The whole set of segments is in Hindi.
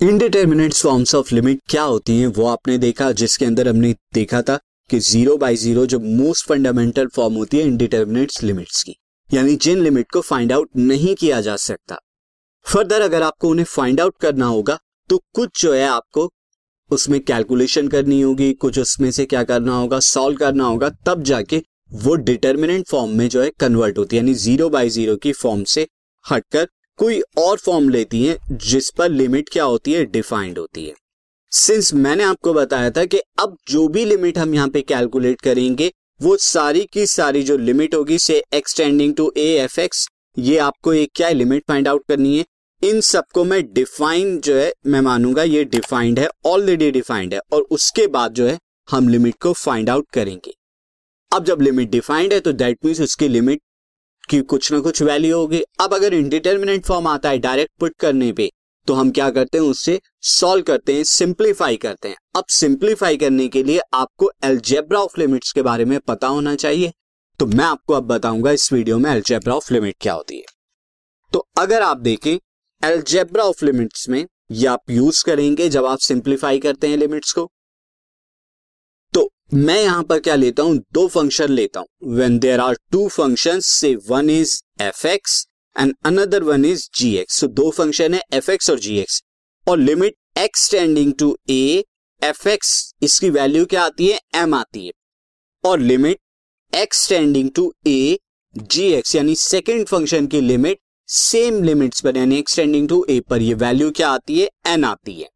इनडिटर्मिनेट फॉर्म्स ऑफ़ लिमिट क्या होती हैं, वो आपने देखा, जिसके अंदर हमने देखा था कि ज़ीरो बाय ज़ीरो जो मोस्ट फंडामेंटल फॉर्म होती है इनडिटर्मिनेट लिमिट्स की। यानी जिन लिमिट को फाइंड आउट नहीं किया जा सकता। फर्दर अगर आपको उन्हें फाइंड आउट करना होगा तो कुछ जो है आपको उसमें कैलकुलेशन करनी होगी, कुछ उसमें से क्या करना होगा सॉल्व करना होगा, तब जाके वो डिटर्मिनेंट फॉर्म में जो है कन्वर्ट होती है। यानी ज़ीरो बाय ज़ीरो की फॉर्म से हटकर कोई और फॉर्म लेती है जिस पर लिमिट क्या होती है, डिफाइंड होती है। सिंस मैंने आपको बताया था कि अब जो भी लिमिट हम यहाँ पे कैलकुलेट करेंगे, वो सारी की सारी जो लिमिट होगी, से x tending to a f x ये आपको एक क्या लिमिट फाइंड आउट करनी है। इन सबको मैं डिफाइन जो है, मैं मानूँगा ये डिफाइंड है ऑलरेडी डिफाइंड है, और उसके बाद जो है, हम लिमिट को फाइंड आउट करेंगे। अब जब लिमिट डिफाइंड है तो दैट मीन्स उसकी लिमिट की कुछ ना कुछ वैल्यू होगी। अब अगर इंडिटर्मिनेंट फॉर्म आता है डायरेक्ट पुट करने पे तो हम क्या करते हैं उससे सॉल्व करते हैं सिंप्लीफाई करते हैं। अब सिंप्लीफाई करने के लिए आपको एल्जेब्रा ऑफ़ लिमिट्स के बारे में पता होना चाहिए। तो मैं आपको अब बताऊँगा इस वीडियो में एल्जेब्रा ऑफ़ लिमिट क्या होती है। तो अगर आप देखें एल्जेब्रा ऑफ़ लिमिट्स में, ये आप यूज़ करेंगे जब आप सिंप्लीफाई करते हैं लिमिट्स को। मैं यहाँ पर क्या लेता हूँ? दो फ़ंक्शन लेता हूँ। When there are two function से one is f x and another one is g x दो फ़ंक्शन है एफ़ एक्स और जी एक्स और limit x tending to a f x इसकी वैल्यू क्या आती है? एम आती है। और limit x tending to a g x यानी सेकेंड फ़ंक्शन की लिमिट सेम लिमिट्स पर, यानी एक्सटेंडिंग टू ए पर ये वैल्यू क्या आती है? एन आती है।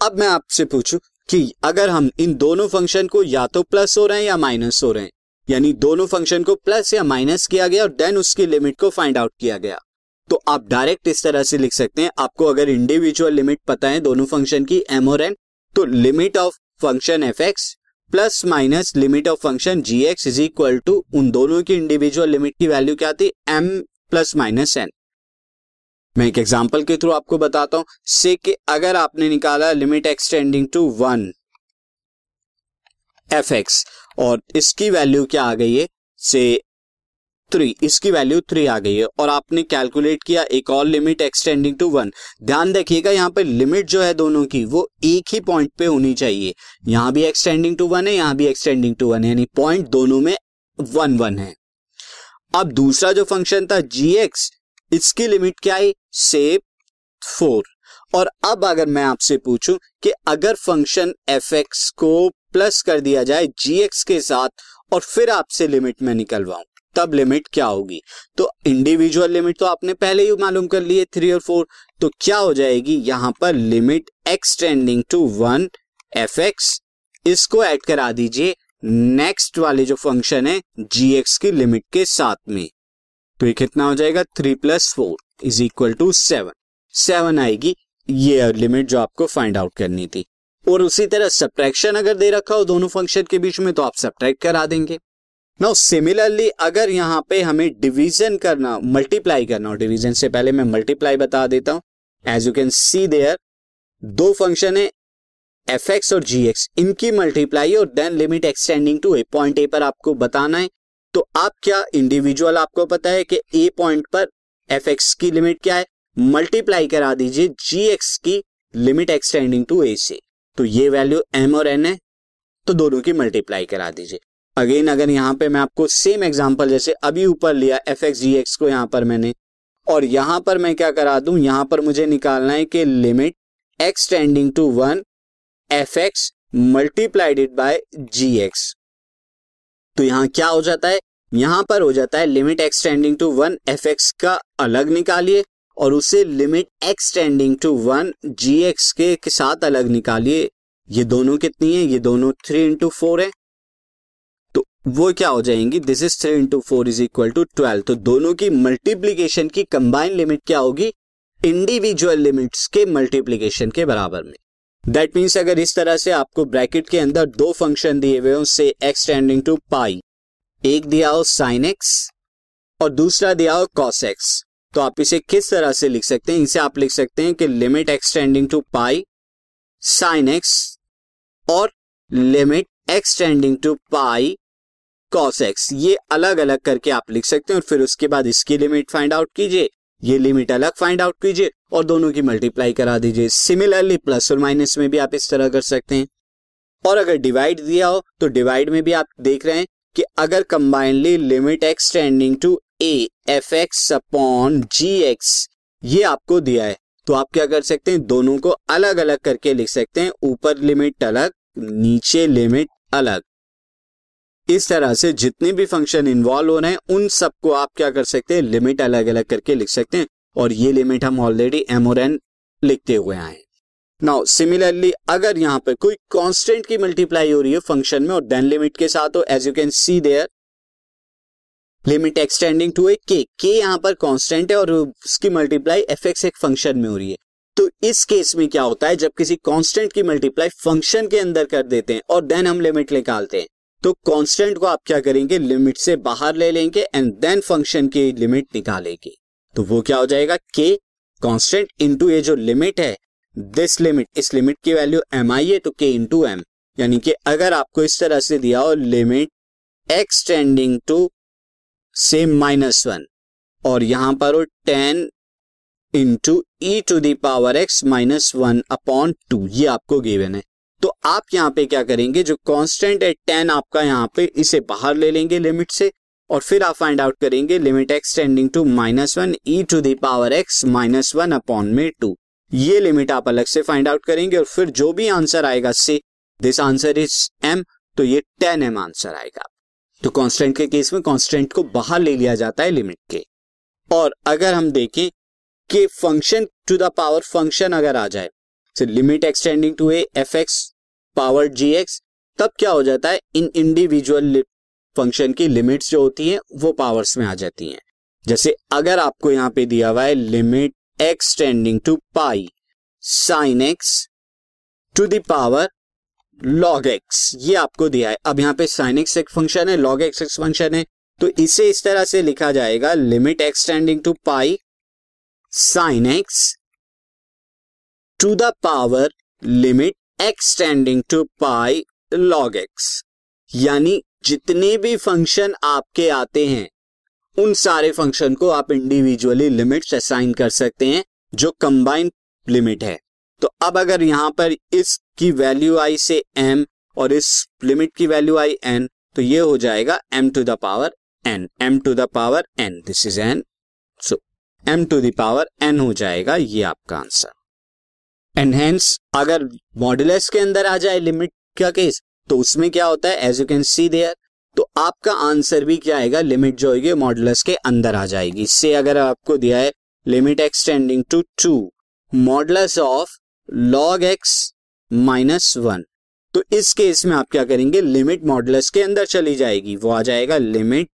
अब मैं आपसे पूछूँ कि अगर हम इन दोनों फ़ंक्शन को या तो प्लस हो रहे हैं या माइनस हो रहे हैं, यानी दोनों फ़ंक्शन को प्लस या माइनस किया गया और देन उसकी लिमिट को फाइंड आउट किया गया। तो आप डायरेक्ट इस तरह से लिख सकते हैं, आपको अगर इंडिविजुअल लिमिट पता है दोनों फ़ंक्शन की एम और एन तो limit of function f x plus minus limit of function g x is equal to उन दोनों की इंडिविजुअल लिमिट की वैल्यू क्या थी एम प्लस माइनस एन मैं एक एग्जांपल के थ्रू आपको बताता हूँ। से कि अगर आपने निकाला limit x tending to one f x और इसकी वैल्यू क्या आ गई है? से थ्री इसकी वैल्यू थ्री आ गई है और आपने कैलकुलेट किया एक और लिमिट एक्सटेंडिंग टू वन ध्यान रखिएगा यहाँ पे लिमिट जो है दोनों की, वो एक ही पॉइंट पे होनी चाहिए। यहाँ भी एक्सटेंडिंग टू वन है, यहाँ भी एक्सटेंडिंग टू वन यानी पॉइंट दोनों में वन वन है। अब दूसरा जो फ़ंक्शन था जी एक्स इसकी लिमिट क्या है से फोर। और अब अगर मैं आपसे पूछूँ कि अगर फ़ंक्शन एफ़ एक्स को प्लस कर दिया जाए जी एक्स के साथ और फिर आपसे लिमिट में निकलवाऊं, तब लिमिट क्या होगी? तो इंडिविजुअल लिमिट तो आपने पहले ही मालूम कर लिए थ्री और फोर। तो क्या हो जाएगी? यहाँ पर limit x tending to one f x, इसको ऐड करा दीजिए नेक्स्ट वाले जो फ़ंक्शन है जी एक्स की लिमिट के साथ में। तो ये कितना हो जाएगा? Three plus four is equal to seven seven आएगी, ये लिमिट जो आपको फाइंड आउट करनी थी। और उसी तरह सब्ट्रैक्शन अगर दे रखा हो दोनों फ़ंक्शन के बीच में तो आप सब्ट्रैक्ट करा देंगे। नाउ सिमिलरली अगर यहाँ पे हमें डिवीज़न करना मल्टीप्लाई करना हो डिवीज़न से पहले मैं मल्टीप्लाई बता देता हूँ। As you can see there दो फ़ंक्शन है एफ़ एक्स और जी एक्स इनकी मल्टीप्लाई और then limit x tending to a point a पर आपको बताना है। तो आप क्या इंडिविजुअल आपको पता है कि ए पॉइंट पर एफ़ एक्स की लिमिट क्या है? मल्टीप्लाई करा दीजिए जी एक्स की limit x tending to a से। तो ये वैल्यू एम और एन है तो दोनों की मल्टीप्लाई करा दीजिए। अगेन अगर यहाँ पे मैं आपको सेम एग्जांपल जैसे अभी ऊपर लिया एफ़ एक्स जी एक्स को यहाँ पर मैंने, और यहाँ पर मैं क्या करा दू? यहाँ पर मुझे निकालना है कि limit x tending to one f x multiplied by g x तो यहाँ क्या हो जाता है? यहाँ पर हो जाता है limit x tending to one f x का अलग निकालिए और उसे limit x tending to one g x के, के साथ अलग निकालिए। ये दोनों कितनी है? ये दोनों थ्री इंटू फोर है। तो वो क्या हो जाएँगी? This is three into four is equal to twelve तो दोनों की मल्टीप्लीकेशन की कंबाइन लिमिट क्या होगी? इंडिविजुअल लिमिट्स के मल्टीप्लीकेशन के बराबर में। दैट मीन्स अगर इस तरह से आपको ब्रैकेट के अंदर दो फ़ंक्शन दिए हुए उससे एक्सटेंडिंग टू पाई एक दिया हो साइन एक्स और दूसरा दिया हो कॉस एक्स तो आप इसे किस तरह से लिख सकते हैं? इसे आप लिख सकते हैं कि limit x tending to pi sine x और limit x tending to pi cos x ये अलग अलग करके आप लिख सकते हैं और फिर उसके बाद इसकी लिमिट फाइंड आउट कीजिए। ये लिमिट अलग फाइंड आउट कीजिए और दोनों की मल्टीप्लाई करा दीजिए। सिमिलरली प्लस और माइनस में भी आप इस तरह कर सकते हैं। और अगर डिवाइड दिया हो तो डिवाइड में भी आप देख रहे हैं कि अगर combinely limit x tending to a f x upon g x ये आपको दिया है। तो आप क्या कर सकते हैं? दोनों को अलग अलग करके लिख सकते हैं। ऊपर लिमिट अलग, नीचे लिमिट अलग। इस तरह से जितने भी फ़ंक्शन इन्वॉल्व हो रहे हैं, उन सबको आप क्या कर सकते हैं? लिमिट अलग अलग करके लिख सकते हैं। और ये लिमिट हम ऑलरेडी एम और एन लिखते हुए आए नाउ सिमिलरली अगर यहाँ पर कोई कांस्टेंट की मल्टीप्लाई हो रही है फ़ंक्शन में, और देन लिमिट के साथ हो as you can see there limit x tending to a के के यहाँ पर कांस्टेंट है, और उसकी मल्टीप्लाई एफ़ एक्स एक फ़ंक्शन में हो रही है। तो इस केस में क्या होता है? जब किसी कांस्टेंट की मल्टीप्लाई फ़ंक्शन के अंदर कर देते हैं, और देन हम लिमिट निकालते हैं। तो कांस्टेंट को आप क्या करेंगे? लिमिट से बाहर ले लेंगे एंड देन फ़ंक्शन की लिमिट निकालेंगे। तो वो क्या हो जाएगा? के कांस्टेंट इनटू ये जो लिमिट है दिस लिमिट इस लिमिट की वैल्यू एम आई है तो के इंटू एम यानी कि अगर आपको इस तरह से दिया हो लिमिट एक्सटेंडिंग टू से माइनस वन और यहाँ पर हो ten into e to the power x minus one upon two ये आपको गिवन है। तो आप यहाँ पे क्या करेंगे, जो कांस्टेंट है टेन आपका यहाँ पे, इसे बाहर ले लेंगे लिमिट से और फिर आप फाइंड आउट करेंगे limit x tending to minus one e to the power x minus one upon में टू ये लिमिट आप अलग से फाइंड आउट करेंगे और फिर जो भी आंसर आएगा से दिस आंसर इज़ एम तो ये टेन एम आंसर आएगा। तो कांस्टेंट के केस में कांस्टेंट को बाहर ले लिया जाता है लिमिट के। और अगर हम देखें कि function to the power function अगर आ जाए limit x tending to a f x power g x तब क्या हो जाता है? इन इंडिविजुअल फ़ंक्शन की लिमिट्स जो होती हैं, वो पावर्स में आ जाती हैं। जैसे अगर आपको यहाँ पे दिया हुआ है limit x tending to pi sine x to the power log x ये आपको दिया है। अब यहाँ पे साइन एक्स एक फ़ंक्शन है लॉग एक्स एक्स फ़ंक्शन है। तो इसे इस तरह से लिखा जाएगा limit x tending to pi sine x to the power limit x tending to pi log x यानी जितने भी फ़ंक्शन आपके आते हैं, उन सारे फ़ंक्शन को आप इंडिविजुअली लिमिट्स असाइन कर सकते हैं, जो कंबाइंड लिमिट है। तो अब अगर यहाँ पर इसकी वैल्यू आई से एम और इस लिमिट की वैल्यू आई एन तो ये हो जाएगा m to the power n m to the power n this is n so m to the power n हो जाएगा ये आपका आंसर एंड हेंस अगर मॉडुलस के अंदर आ जाए लिमिट का केस तो उसमें क्या होता है? As you can see there तो आपका आंसर भी क्या आएगा? लिमिट जो होगी मॉडुलस के अंदर आ जाएगी। इससे अगर आपको दिया है limit x tending to two modulus of log x minus one तो इस केस में आप क्या करेंगे? लिमिट मॉडुलस के अंदर चली जाएगी। वो आ जाएगा limit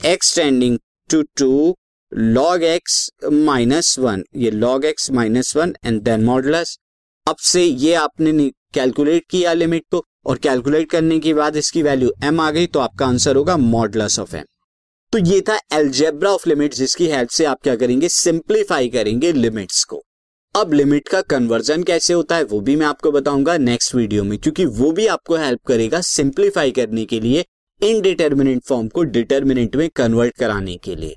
x tending to two log x minus one ये log x minus one and then modulus अब से ये आपने कैलकुलेट किया लिमिट को और कैलकुलेट करने के बाद इसकी वैल्यू एम आ गई तो आपका आंसर होगा मॉडुलस ऑफ़ एम तो ये था एल्जेब्रा ऑफ़ लिमिट जिसकी हेल्प से आप क्या करेंगे? सिंप्लीफाई करेंगे लिमिट्स को. अब लिमिट का कन्वर्जन कैसे होता है वो भी मैं आपको बताऊँगा नेक्स्ट वीडियो में, क्योंकि वो भी आपको हेल्प करेगा सिंप्लीफाई करने के लिए इनडिटर्मिनेंट फॉर्म को डिटर्मिनेंट में कन्वर्ट कराने के लिए.